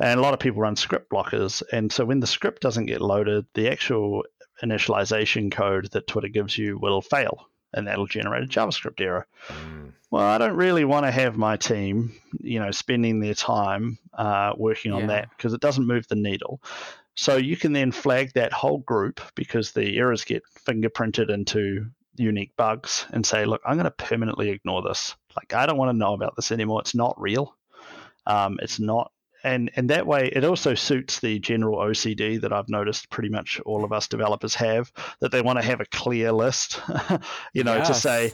And a lot of people run script blockers. And so when the script doesn't get loaded, the actual initialization code that Twitter gives you will fail and that'll generate a JavaScript error. Mm. Well, I don't really want to have my team, you know, spending their time uh, working on yeah. that because it doesn't move the needle. So you can then flag that whole group because the errors get fingerprinted into unique bugs and say, look, I'm going to permanently ignore this. Like, I don't want to know about this anymore. It's not real. Um, it's not. And, and that way, it also suits the general OCD that I've noticed pretty much all of us developers have that they want to have a clear list, you know, yes. to say,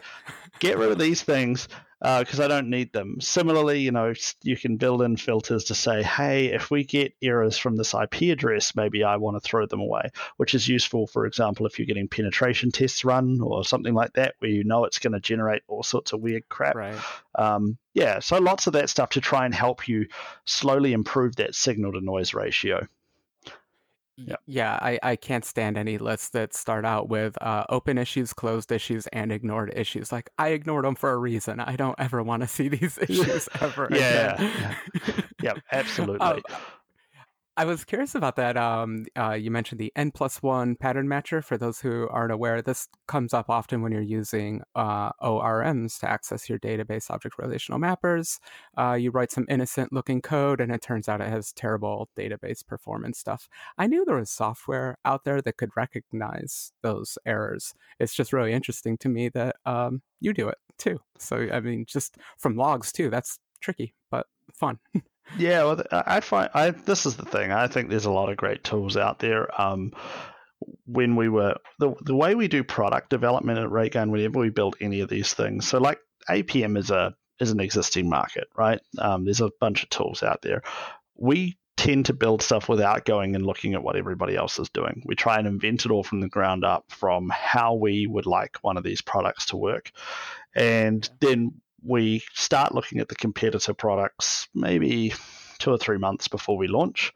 get rid of these things because uh, I don't need them. Similarly, you know, you can build in filters to say, hey, if we get errors from this IP address, maybe I want to throw them away, which is useful, for example, if you're getting penetration tests run or something like that, where you know it's going to generate all sorts of weird crap. Right. Um, yeah, so lots of that stuff to try and help you slowly improve that signal to noise ratio. Yeah. Yeah, I, I can't stand any lists that start out with uh, open issues, closed issues, and ignored issues. Like, I ignored them for a reason. I don't ever want to see these issues ever yeah, again. yeah, yeah, absolutely. Um, I was curious about that. Um, uh, you mentioned the n plus one pattern matcher. For those who aren't aware, this comes up often when you're using uh, ORMs to access your database object relational mappers. Uh, you write some innocent looking code, and it turns out it has terrible database performance stuff. I knew there was software out there that could recognize those errors. It's just really interesting to me that um, you do it too. So, I mean, just from logs too, that's tricky, but fun. Yeah, well, I find I this is the thing. I think there's a lot of great tools out there. Um, when we were the the way we do product development at Raygun, whenever we build any of these things, so like APM is a is an existing market, right? Um, there's a bunch of tools out there. We tend to build stuff without going and looking at what everybody else is doing. We try and invent it all from the ground up, from how we would like one of these products to work, and then we start looking at the competitor products maybe two or three months before we launch.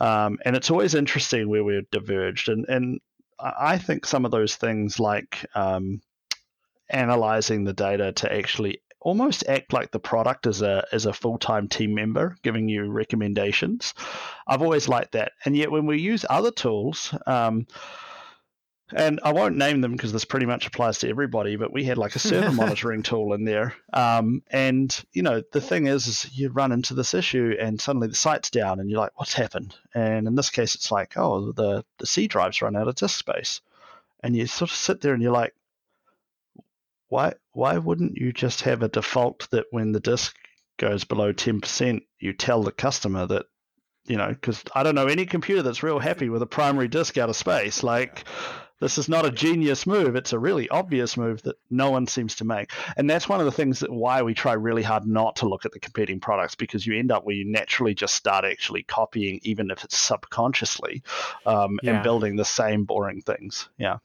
Um, and it's always interesting where we're diverged. And, and I think some of those things like um, analyzing the data to actually almost act like the product as a as a full time team member, giving you recommendations. I've always liked that. And yet when we use other tools, um, and I won't name them because this pretty much applies to everybody, but we had like a server monitoring tool in there. Um, and, you know, the thing is, is you run into this issue and suddenly the site's down and you're like, what's happened? And in this case, it's like, oh, the, the C drive's run out of disk space. And you sort of sit there and you're like, why, why wouldn't you just have a default that when the disk goes below 10%, you tell the customer that you know, because I don't know any computer that's real happy with a primary disk out of space. Like, this is not a genius move. It's a really obvious move that no one seems to make. And that's one of the things that why we try really hard not to look at the competing products because you end up where you naturally just start actually copying, even if it's subconsciously, um, yeah. and building the same boring things. Yeah.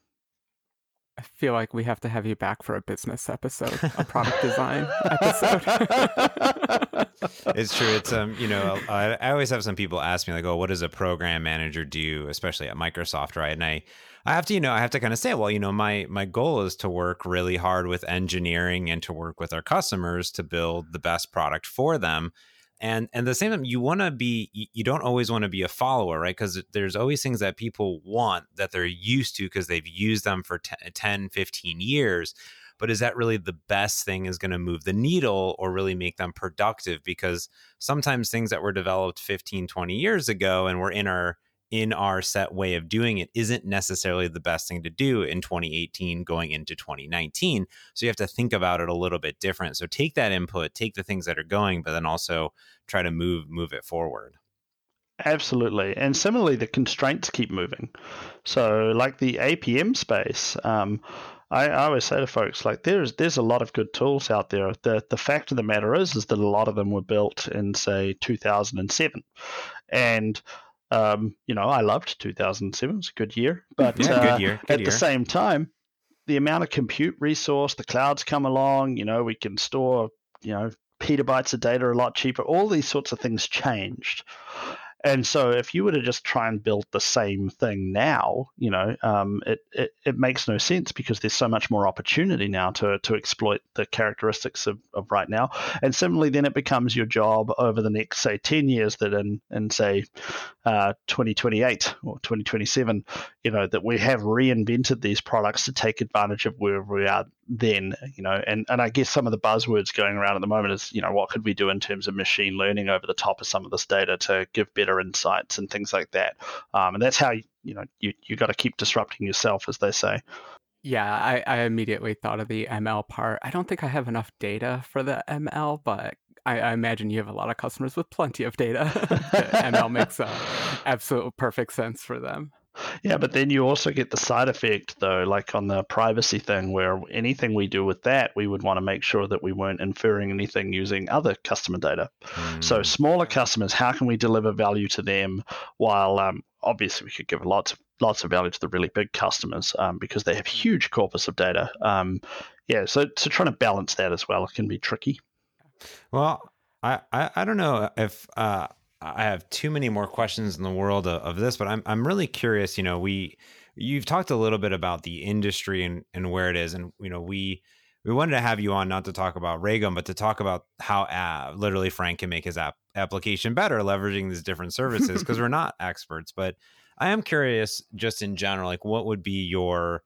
I feel like we have to have you back for a business episode, a product design episode. it's true. It's um, you know, I, I always have some people ask me like, "Oh, what does a program manager do?" Especially at Microsoft, right? And I I have to, you know, I have to kind of say, well, you know, my my goal is to work really hard with engineering and to work with our customers to build the best product for them. And and the same time, you want to be, you don't always want to be a follower, right? Because there's always things that people want that they're used to because they've used them for 10, 15 years. But is that really the best thing is going to move the needle or really make them productive? Because sometimes things that were developed 15, 20 years ago and were in our in our set way of doing it isn't necessarily the best thing to do in 2018 going into 2019 so you have to think about it a little bit different. So take that input take the things that are going but then also try to move move it forward. Absolutely. And similarly the constraints keep moving. So like the apm space um, I, I, always say to folks like there's there's a lot of good tools out there. The the fact of the matter is is that a lot of them were built in say 2007, and um, you know, I loved 2007. It's a good year, but yeah, uh, good year. Good at year. the same time, the amount of compute resource, the clouds come along. You know, we can store you know petabytes of data a lot cheaper. All these sorts of things changed, and so if you were to just try and build the same thing now, you know, um, it, it, it makes no sense because there's so much more opportunity now to, to exploit the characteristics of, of right now. And similarly, then it becomes your job over the next, say, 10 years that in, in say, uh, 2028 or 2027, you know, that we have reinvented these products to take advantage of where we are then, you know, and, and I guess some of the buzzwords going around at the moment is, you know, what could we do in terms of machine learning over the top of some of this data to give better insights and things like that. Um, and that's how, you know, you, you got to keep disrupting yourself, as they say. Yeah, I, I immediately thought of the ML part. I don't think I have enough data for the ML, but I, I imagine you have a lot of customers with plenty of data. ML makes uh, absolute perfect sense for them. Yeah, but then you also get the side effect, though, like on the privacy thing, where anything we do with that, we would want to make sure that we weren't inferring anything using other customer data. Mm. So, smaller customers, how can we deliver value to them while um, obviously we could give lots of lots of value to the really big customers um, because they have huge corpus of data. Um, yeah, so so trying to balance that as well can be tricky. Well, I I, I don't know if. Uh, I have too many more questions in the world of, of, this, but I'm I'm really curious. You know, we you've talked a little bit about the industry and and where it is, and you know we we wanted to have you on not to talk about Raygun, but to talk about how uh, literally Frank can make his app application better leveraging these different services because we're not experts but i am curious just in general like what would be your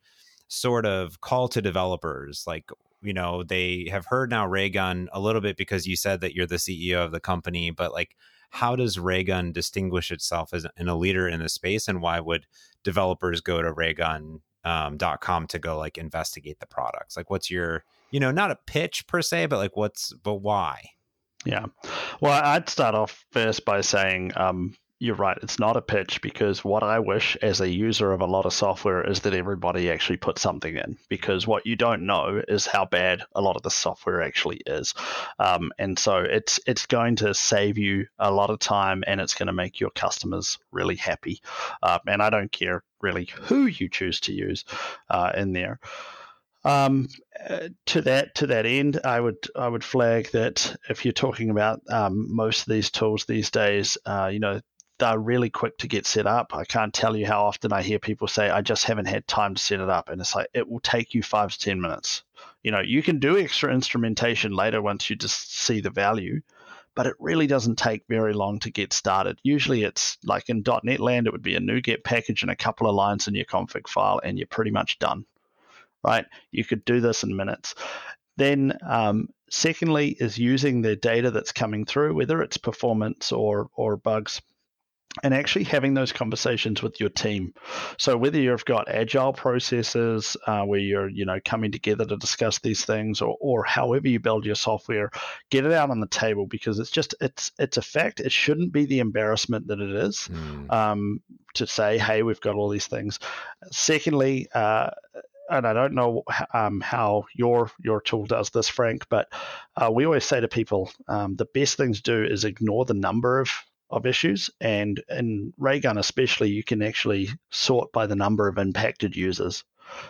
sort of call to developers like you know they have heard now raygun a little bit because you said that you're the ceo of the company but like how does raygun distinguish itself as in a leader in the space and why would developers go to raygun um, .com to go like investigate the products? Like what's your you know not a pitch per se but like what's but why? Yeah. Well i'd start off first by saying um, you're right. It's not a pitch because what I wish as a user of a lot of software is that everybody actually put something in because what you don't know is how bad a lot of the software actually is. Um, and so it's it's going to save you a lot of time and it's going to make your customers really happy. Uh, and I don't care really who you choose to use uh, in there. Um, uh, to that to that end, I would I would flag that if you're talking about um, most of these tools these days, uh, you know they're really quick to get set up. I can't tell you how often I hear people say, I just haven't had time to set it up. And it's like, it will take you five to 10 minutes. You know, you can do extra instrumentation later once you just see the value, but it really doesn't take very long to get started. Usually it's like in .NET land, it would be a NuGet package and a couple of lines in your config file, and you're pretty much done, right? You could do this in minutes. Then, um, secondly, is using the data that's coming through, whether it's performance or or bugs and actually having those conversations with your team. So whether you've got agile processes uh, where you're you know coming together to discuss these things, or or however you build your software, get it out on the table because it's just it's it's a fact. It shouldn't be the embarrassment that it is mm. um, to say, hey, we've got all these things. Secondly. Uh, and I don't know um, how your your tool does this, Frank, but uh, we always say to people um, the best thing to do is ignore the number of of issues. And in Raygun, especially, you can actually sort by the number of impacted users.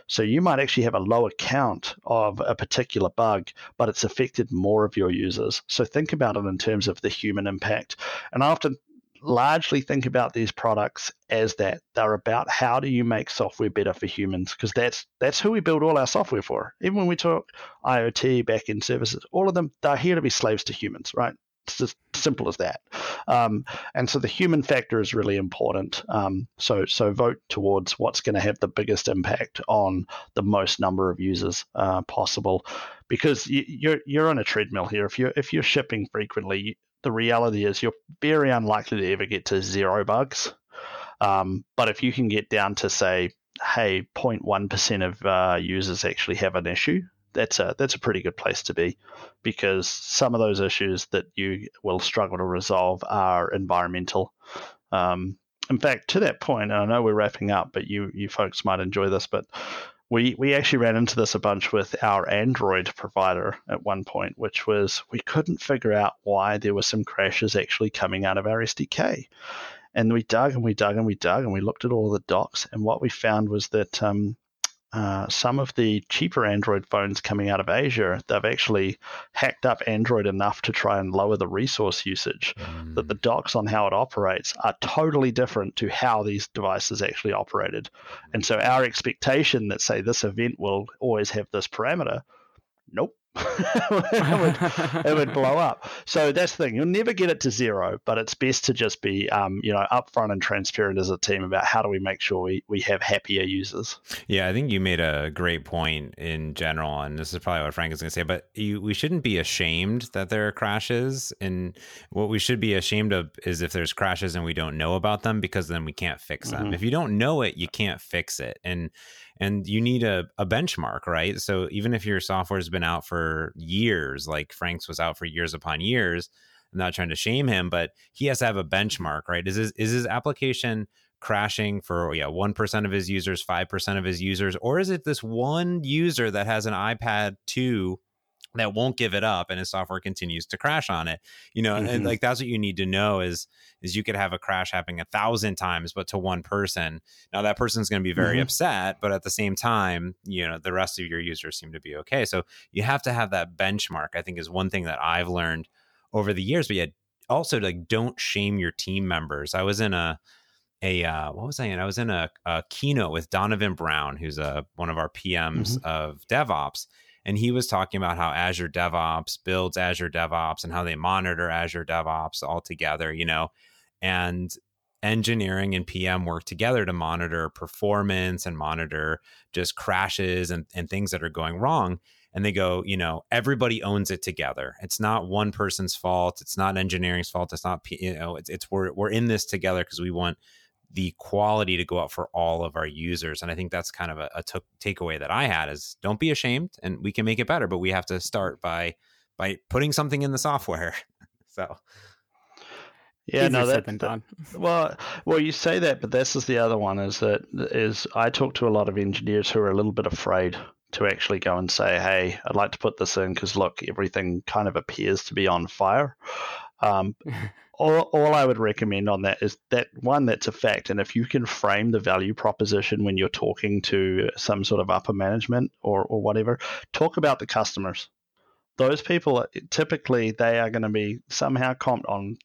So you might actually have a lower count of a particular bug, but it's affected more of your users. So think about it in terms of the human impact. And I often largely think about these products as that they're about how do you make software better for humans because that's that's who we build all our software for even when we talk iot backend services all of them they're here to be slaves to humans right it's just simple as that. Um, and so the human factor is really important. Um, so so vote towards what's going to have the biggest impact on the most number of users uh, possible, because you, you're you're on a treadmill here. If you're if you're shipping frequently, the reality is you're very unlikely to ever get to zero bugs. Um, but if you can get down to say, hey, 0.1% of uh, users actually have an issue, that's a that's a pretty good place to be because some of those issues that you will struggle to resolve are environmental. Um, in fact, to that point, and I know we're wrapping up, but you you folks might enjoy this, but we we actually ran into this a bunch with our Android provider at one point, which was we couldn't figure out why there were some crashes actually coming out of our SDK. And we dug and we dug and we dug and we looked at all the docs, and what we found was that um, uh, some of the cheaper Android phones coming out of Asia, they've actually hacked up Android enough to try and lower the resource usage. Mm. That the docs on how it operates are totally different to how these devices actually operated. And so our expectation that, say, this event will always have this parameter, nope it, would, it, would, blow up. So that's the thing. You'll never get it to zero, but it's best to just be, um, you know, upfront and transparent as a team about how do we make sure we, we have happier users. Yeah, I think you made a great point in general, and this is probably what Frank is going to say. But you, we shouldn't be ashamed that there are crashes, and what we should be ashamed of is if there's crashes and we don't know about them, because then we can't fix them. Mm-hmm. If you don't know it, you can't fix it, and and you need a, a benchmark, right? So even if your software has been out for years, like Frank's was out for years upon years, I'm not trying to shame him, but he has to have a benchmark, right? Is his, is his application crashing for yeah one percent of his users, five percent of his users, or is it this one user that has an iPad two that won't give it up and his software continues to crash on it you know mm-hmm. and like that's what you need to know is is you could have a crash happening a thousand times but to one person now that person's going to be very mm-hmm. upset but at the same time you know the rest of your users seem to be okay so you have to have that benchmark i think is one thing that i've learned over the years but yet also like don't shame your team members i was in a a uh, what was I in? I was in a, a keynote with Donovan Brown, who's a one of our PMs mm-hmm. of DevOps, and he was talking about how Azure DevOps builds Azure DevOps and how they monitor Azure DevOps all together, you know, and engineering and PM work together to monitor performance and monitor just crashes and, and things that are going wrong. And they go, you know, everybody owns it together. It's not one person's fault. It's not engineering's fault. It's not, you know, it's, it's we're, we're in this together because we want the quality to go out for all of our users. And I think that's kind of a, a t- takeaway that I had is don't be ashamed and we can make it better, but we have to start by, by putting something in the software. so yeah, no, that, that well, well, you say that, but this is the other one. Is that is I talk to a lot of engineers who are a little bit afraid to actually go and say, "Hey, I'd like to put this in because look, everything kind of appears to be on fire." Um, all, all I would recommend on that is that one that's a fact, and if you can frame the value proposition when you're talking to some sort of upper management or or whatever, talk about the customers. Those people typically they are going to be somehow comped on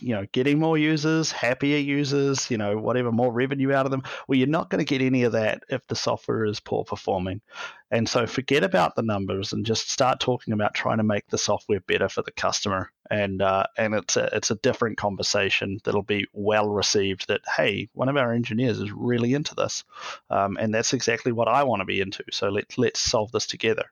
you know, getting more users, happier users, you know, whatever, more revenue out of them. Well, you're not going to get any of that if the software is poor performing. And so forget about the numbers and just start talking about trying to make the software better for the customer. And uh, and it's a, it's a different conversation that'll be well received. That hey, one of our engineers is really into this, um, and that's exactly what I want to be into. So let's let's solve this together.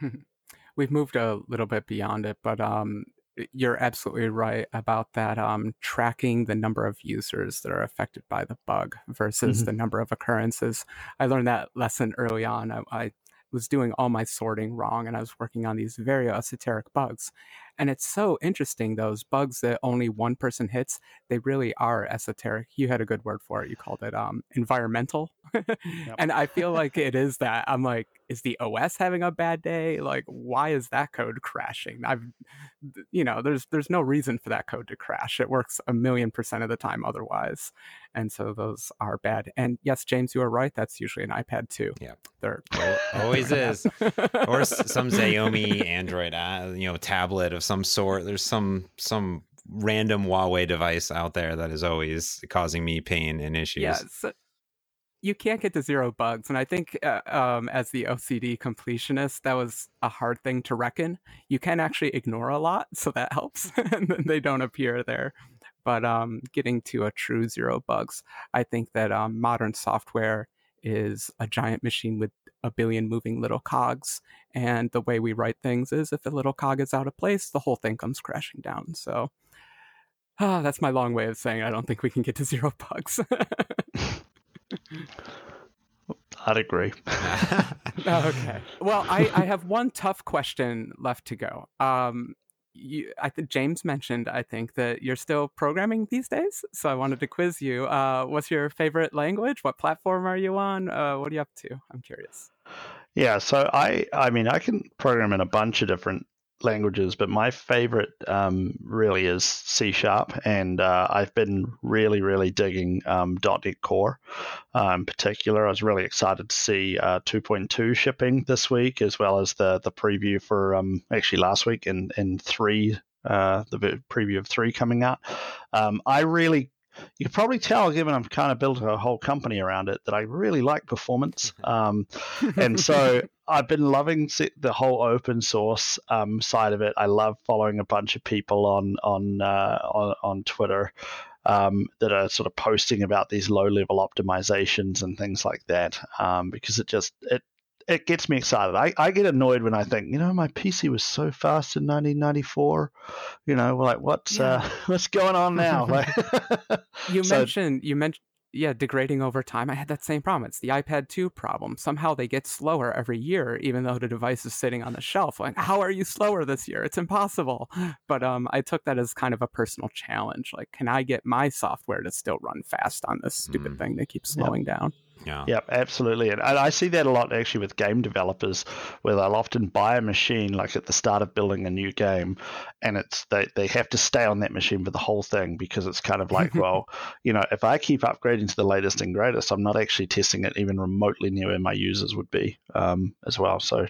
We've moved a little bit beyond it, but um, you're absolutely right about that um, tracking the number of users that are affected by the bug versus mm-hmm. the number of occurrences. I learned that lesson early on I, I, was doing all my sorting wrong and i was working on these very esoteric bugs. And it's so interesting those bugs that only one person hits they really are esoteric. You had a good word for it. You called it um, environmental. Yep. and i feel like it is that. I'm like is the OS having a bad day? Like, why is that code crashing? I've, you know, there's there's no reason for that code to crash. It works a million percent of the time otherwise, and so those are bad. And yes, James, you are right. That's usually an iPad 2. Yeah, they're, always is, or some Xiaomi Android, uh, you know, tablet of some sort. There's some some random Huawei device out there that is always causing me pain and issues. Yeah, so, you can't get to zero bugs. And I think uh, um, as the OCD completionist, that was a hard thing to reckon. You can actually ignore a lot, so that helps, and then they don't appear there. But um, getting to a true zero bugs, I think that um, modern software is a giant machine with a billion moving little cogs. And the way we write things is if a little cog is out of place, the whole thing comes crashing down. So ah, that's my long way of saying I don't think we can get to zero bugs. I'd agree. okay. Well, I, I have one tough question left to go. Um, you, I think James mentioned, I think that you're still programming these days. So I wanted to quiz you. Uh, what's your favorite language? What platform are you on? Uh, what are you up to? I'm curious. Yeah, so I, I mean, I can program in a bunch of different languages, but my favorite um, really is C Sharp, and uh, I've been really, really digging um, .NET Core uh, in particular. I was really excited to see uh, 2.2 shipping this week, as well as the the preview for um, actually last week and and three. Uh, the preview of three coming out. Um, I really you can probably tell, given I've kind of built a whole company around it, that I really like performance. Um, and so I've been loving the whole open source um, side of it. I love following a bunch of people on on uh, on, on, Twitter um, that are sort of posting about these low level optimizations and things like that um, because it just it it gets me excited. I, I get annoyed when I think, you know, my PC was so fast in 1994. You know, like what's yeah. uh, what's going on now? you so, mentioned you mentioned yeah, degrading over time. I had that same problem. It's the iPad 2 problem. Somehow they get slower every year, even though the device is sitting on the shelf. Like, how are you slower this year? It's impossible. But um, I took that as kind of a personal challenge. Like, can I get my software to still run fast on this stupid mm. thing that keeps slowing yep. down? Yeah. Yep, absolutely. And I see that a lot actually with game developers where they'll often buy a machine like at the start of building a new game and it's they, they have to stay on that machine for the whole thing because it's kind of like, well, you know, if I keep upgrading to the latest and greatest, I'm not actually testing it even remotely near where my users would be um, as well. So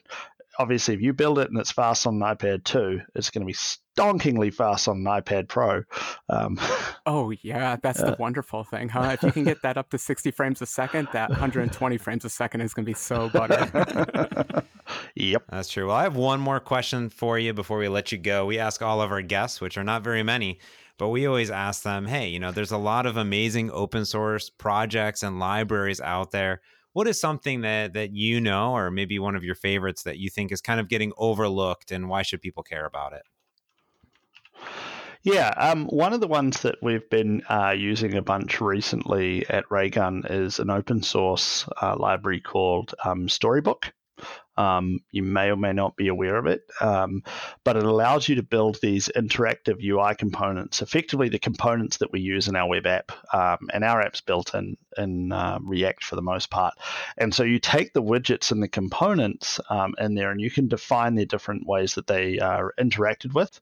obviously, if you build it and it's fast on an iPad 2, it's going to be stonkingly fast on an iPad Pro. Um, oh, yeah, that's the wonderful thing, huh? If you can get that up to 60 frames a second, that 120 frames a second is going to be so butter. yep. That's true. Well, I have one more question for you before we let you go. We ask all of our guests, which are not very many, but we always ask them, hey, you know, there's a lot of amazing open source projects and libraries out there. What is something that that you know, or maybe one of your favorites that you think is kind of getting overlooked, and why should people care about it? Yeah, um, one of the ones that we've been uh, using a bunch recently at Raygun is an open source uh, library called um, Storybook. Um, you may or may not be aware of it, um, but it allows you to build these interactive UI components, effectively the components that we use in our web app. Um, and our app's built in in uh, React for the most part. And so you take the widgets and the components um, in there, and you can define the different ways that they are interacted with,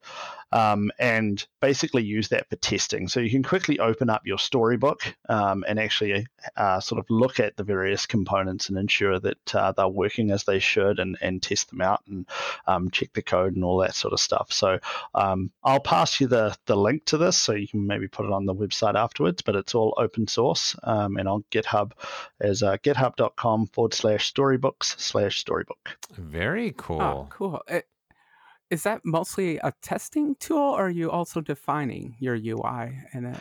um, and basically use that for testing. So you can quickly open up your storybook um, and actually uh, sort of look at the various components and ensure that uh, they're working as they should, and, and test them out and um, check the code and all that sort of stuff. So um, I'll pass you the the link to this, so you can maybe put it on the website afterwards. But it's all open source. Um, and on GitHub as uh, github.com forward slash storybooks slash storybook. Very cool. Oh, cool. It, is that mostly a testing tool or are you also defining your UI in it?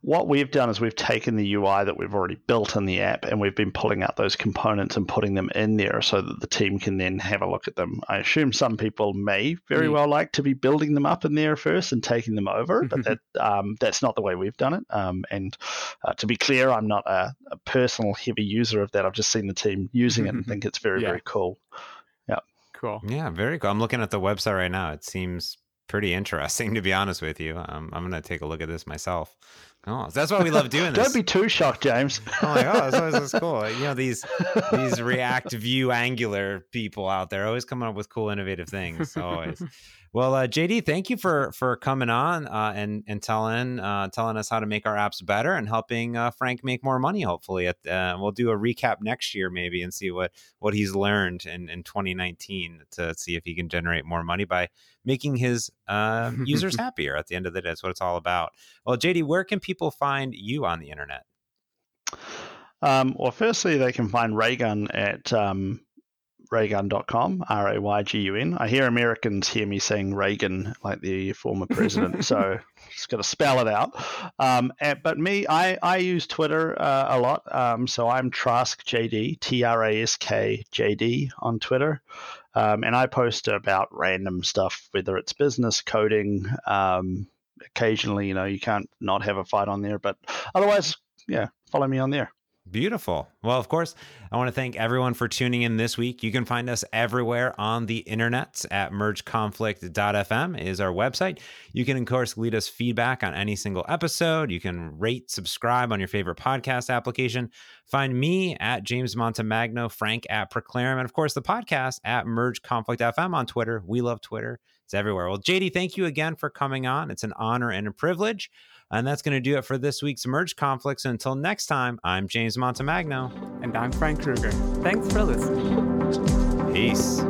what we've done is we've taken the UI that we've already built in the app and we've been pulling out those components and putting them in there so that the team can then have a look at them. I assume some people may very well like to be building them up in there first and taking them over, but that um, that's not the way we've done it. Um, and uh, to be clear, I'm not a, a, personal heavy user of that. I've just seen the team using it and think it's very yeah. very cool. Cool. Yeah, very cool. I'm looking at the website right now. It seems pretty interesting to be honest with you. Um, I'm going to take a look at this myself. Oh, that's why we love doing this. Don't be too shocked, James. oh my god, that's, that's cool. You know these these React Vue Angular people out there always coming up with cool, innovative things. Always. Well, uh, JD, thank you for for coming on uh, and and telling uh, telling us how to make our apps better and helping uh, Frank make more money. Hopefully, at, uh, we'll do a recap next year maybe and see what what he's learned in in 2019 to see if he can generate more money by making his um, users happier. At the end of the day, that's what it's all about. Well, JD, where can people find you on the internet? Um, well, firstly, they can find Raygun at um, raygun.com, R A Y G U N. I hear Americans hear me saying Reagan like the former president, so just got to spell it out. Um, and, but me, I, I use Twitter uh, a lot. Um, so I'm Trask JD, T R A S K J D on Twitter. Um, and I post about random stuff, whether it's business, coding. Um, occasionally, you know, you can't not have a fight on there, but otherwise, yeah, follow me on there. Beautiful. Well, of course, I want to thank everyone for tuning in this week. You can find us everywhere on the internet at mergeconflict.fm is our website. You can, of course, lead us feedback on any single episode. You can rate, subscribe on your favorite podcast application. Find me at James Montemagno, Frank at praeclarum, and of course, the podcast at Merge Conflict FM on Twitter. We love Twitter. It's everywhere. Well, JD, thank you again for coming on. It's an honor and a privilege. And that's going to do it for this week's Merge Conflicts. Until next time, I'm James Montemagno. And I'm Frank Krueger. Thanks for listening. Peace.